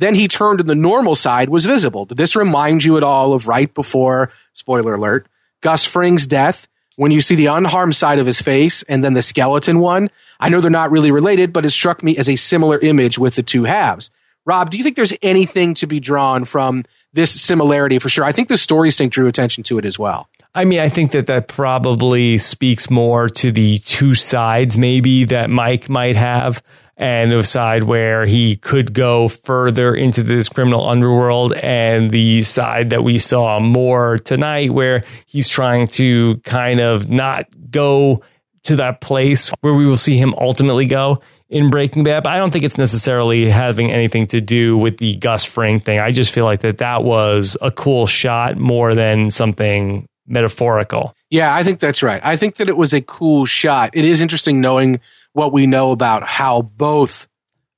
then he turned and the normal side was visible. Did this remind you at all of right before, spoiler alert, Gus Fring's death? When you see the unharmed side of his face and then the skeleton one, I know they're not really related, but it struck me as a similar image with the two halves. Rob, do you think there's anything to be drawn from this similarity for sure? I think the story sync drew attention to it as well. I mean, I think that that probably speaks more to the two sides, maybe that Mike might have and the side where he could go further into this criminal underworld and the side that we saw more tonight where he's trying to kind of not go to that place where we will see him ultimately go in Breaking Bad. But I don't think it's necessarily having anything to do with the Gus Fring thing. I just feel like that that was a cool shot more than something metaphorical. Yeah, I think that's right. I think that it was a cool shot. It is interesting knowing what we know about how both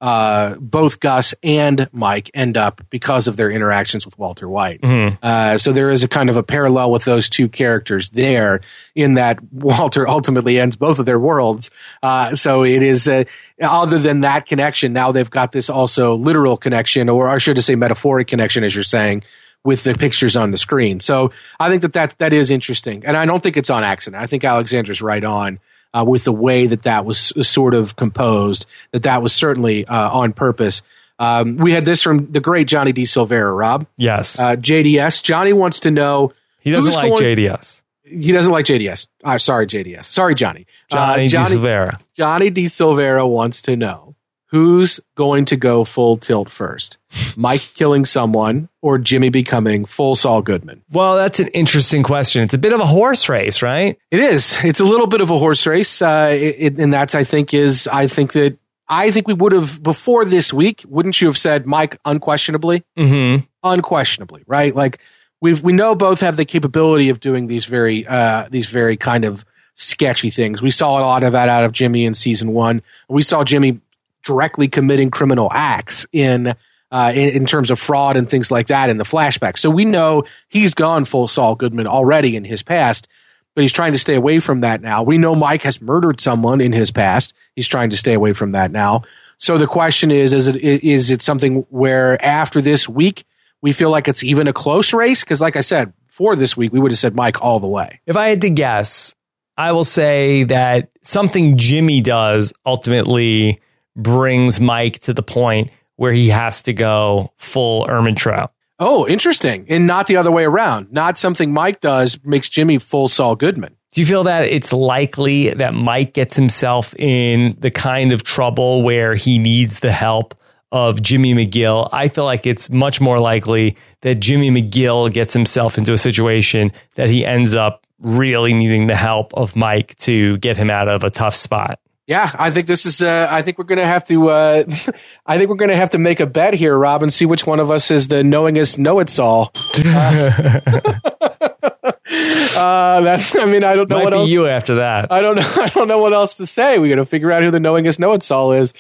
uh, both Gus and Mike end up because of their interactions with Walter White. Mm-hmm. Uh, so there is a kind of a parallel with those two characters there, in that [LAUGHS] Walter ultimately ends both of their worlds. Uh, so it is uh, other than that connection. Now they've got this also literal connection, or I should say metaphoric connection, as you're saying. With the pictures on the screen, so I think that that that is interesting, and I don't think it's on accident. I think Alexander's right on uh, with the way that that was sort of composed, that that was certainly uh, on purpose. Um, we had this from the great Johnny D. Silvera, Rob. Yes. Uh, JDS. Johnny wants to know. He doesn't like going, JDS. He doesn't like JDS. Uh, sorry, JDS. Sorry, Johnny. Johnny, uh, Johnny D. Silvera. Johnny D. Silvera wants to know who's going to go full tilt first? Mike killing someone or Jimmy becoming full Saul Goodman? Well, that's an interesting question. It's a bit of a horse race, right? It is. It's a little bit of a horse race. Uh, it, and that's, I think, is, I think that, I think we would have, before this week, wouldn't you have said Mike unquestionably? Mm-hmm. Unquestionably, right? Like, we we know both have the capability of doing these very, uh, these very kind of sketchy things. We saw a lot of that out of Jimmy in season one. We saw Jimmy directly committing criminal acts in, uh, in, in terms of fraud and things like that in the flashback. So we know he's gone full Saul Goodman already in his past, but he's trying to stay away from that now. We know Mike has murdered someone in his past. He's trying to stay away from that now. So the question is: Is it is it something where after this week we feel like it's even a close race? Because, like I said, for this week we would have said Mike all the way. If I had to guess, I will say that something Jimmy does ultimately brings Mike to the point where he has to go full Ehrmantraut. Oh, interesting. And not the other way around. Not something Mike does makes Jimmy full Saul Goodman. Do you feel that it's likely that Mike gets himself in the kind of trouble where he needs the help of Jimmy McGill? I feel like it's much more likely that Jimmy McGill gets himself into a situation that he ends up really needing the help of Mike to get him out of a tough spot. Yeah, I think this is. Uh, I think we're going to have to. Uh, [LAUGHS] I think we're going to have to make a bet here, Rob, and see which one of us is the knowingest know-it-all. [LAUGHS] Uh, [LAUGHS] uh, that's. I mean, I don't know Might what be else. you after that. I don't know. I don't know what else to say. We got to figure out who the knowingest know-it-all is,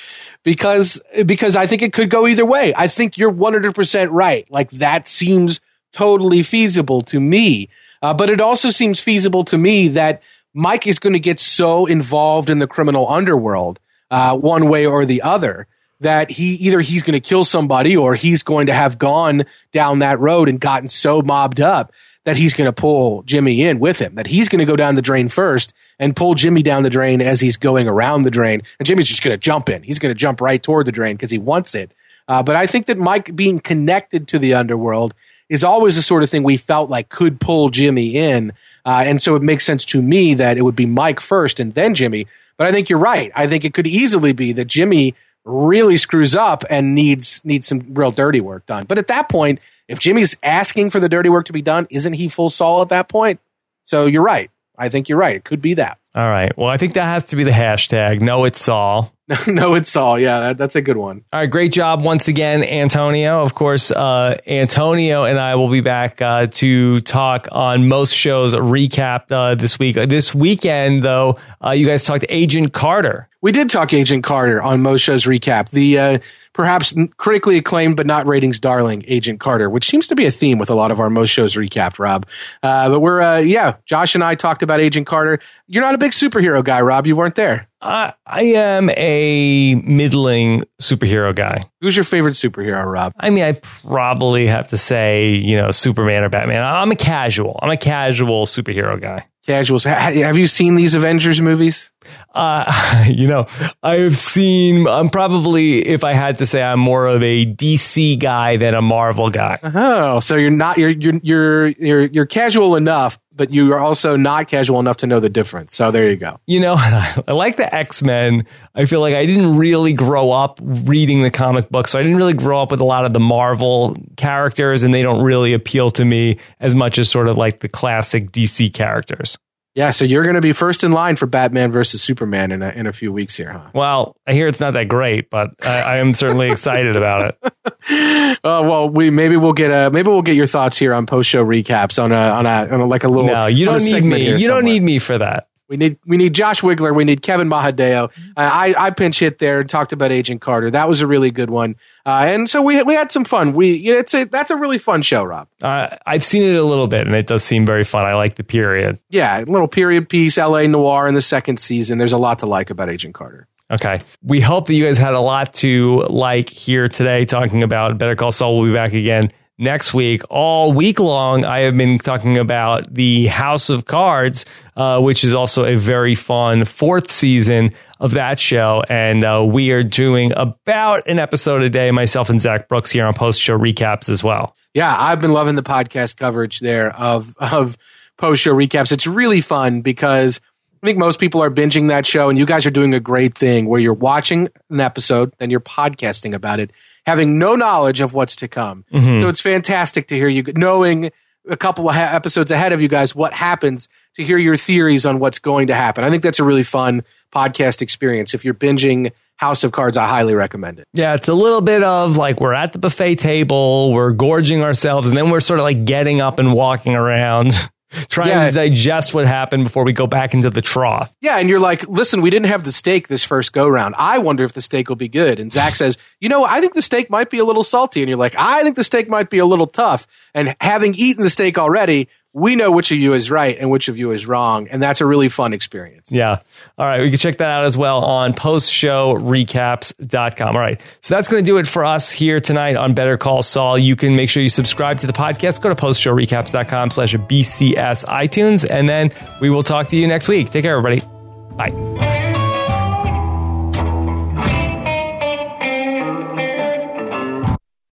because because I think it could go either way. I think you're 100 percent right. Like that seems totally feasible to me. Uh, but it also seems feasible to me that Mike is going to get so involved in the criminal underworld, uh, one way or the other, that he either he's going to kill somebody or he's going to have gone down that road and gotten so mobbed up that he's going to pull Jimmy in with him. That he's going to go down the drain first and pull Jimmy down the drain as he's going around the drain, and Jimmy's just going to jump in. He's going to jump right toward the drain because he wants it. Uh, but I think that Mike being connected to the underworld is always the sort of thing we felt like could pull Jimmy in. Uh, and so it makes sense to me that it would be Mike first and then Jimmy. But I think you're right. I think it could easily be that Jimmy really screws up and needs needs some real dirty work done. But at that point, if Jimmy's asking for the dirty work to be done, isn't he full Saul at that point? So you're right. I think you're right. It could be that. All right. Well, I think that has to be the hashtag. No, it's all. [LAUGHS] no, it's all. Yeah, that, that's a good one. All right, great job once again, Antonio. Of course, uh, Antonio and I will be back uh, to talk on post show recaps uh, this week. This weekend, though, uh, you guys talked Agent Carter. We did talk Agent Carter on post show recaps. The uh, perhaps critically acclaimed but not ratings darling Agent Carter, which seems to be a theme with a lot of our most shows recapped, Rob. Uh, but we're uh, yeah, Josh and I talked about Agent Carter. You're not a big superhero guy, Rob. You weren't there. I, I am a middling superhero guy. Who's your favorite superhero, Rob? I mean, I probably have to say, you know, Superman or Batman. I'm a casual. I'm a casual superhero guy. Casuals. Have you seen these Avengers movies? Uh, [LAUGHS] you know, I've seen. I'm probably, if I had to say, I'm more of a DC guy than a Marvel guy. Oh, so you're not you're you're you're you're, you're casual enough, but you are also not casual enough to know the difference. So there you go. You know, [LAUGHS] I like the X Men. I feel like I didn't really grow up reading the comic book, so I didn't really grow up with a lot of the Marvel characters, and they don't really appeal to me as much as sort of like the classic DC characters. Yeah, so you're going to be first in line for Batman versus Superman in a, in a few weeks here, huh? Well, I hear it's not that great, but I, I am certainly excited about it. [LAUGHS] uh, well, we maybe we'll get a maybe we'll get your thoughts here on post show recaps on a on a, on a like a little. No, you don't need me. You somewhere. don't need me for that. We need we need Josh Wigler. We need Kevin Mahadeo. I I pinch hit there and talked about Agent Carter. That was a really good one. Uh, and so we we had some fun. We it's a that's a really fun show, Rob. Uh, I've seen it a little bit, and it does seem very fun. I like the period. Yeah, little period piece, L.A. noir in the second season. There's a lot to like about Agent Carter. Okay. We hope that you guys had a lot to like here today talking about Better Call Saul. We'll be back again next week. All week long, I have been talking about the House of Cards, uh, which is also a very fun fourth season of that show. And uh, we are doing about an episode a day, myself and Zach Brooks here on post show recaps as well. Yeah, I've been loving the podcast coverage there of, of post show recaps. It's really fun because I think most people are binging that show, and you guys are doing a great thing where you're watching an episode, then you're podcasting about it having no knowledge of what's to come. Mm-hmm. So it's fantastic to hear you knowing a couple of ha- episodes ahead of you guys what happens to hear your theories on what's going to happen. I think that's a really fun podcast experience. If you're binging House of Cards, I highly recommend it. Yeah, it's a little bit of like we're at the buffet table, we're gorging ourselves, and then we're sort of like getting up and walking around. [LAUGHS] trying yeah. to digest what happened before we go back into the trough. Yeah, and you're like, listen, we didn't have the steak this first go round. I wonder if the steak will be good. And Zach [LAUGHS] says, you know, I think the steak might be a little salty. And you're like, I think the steak might be a little tough. And having eaten the steak already, we know which of you is right and which of you is wrong. And that's a really fun experience. Yeah. All right. We can check that out as well on postshowrecaps.com. All right. So that's going to do it for us here tonight on Better Call Saul. You can make sure you subscribe to the podcast. Go to postshowrecaps.com slash BCS iTunes. And then we will talk to you next week. Take care, everybody. Bye.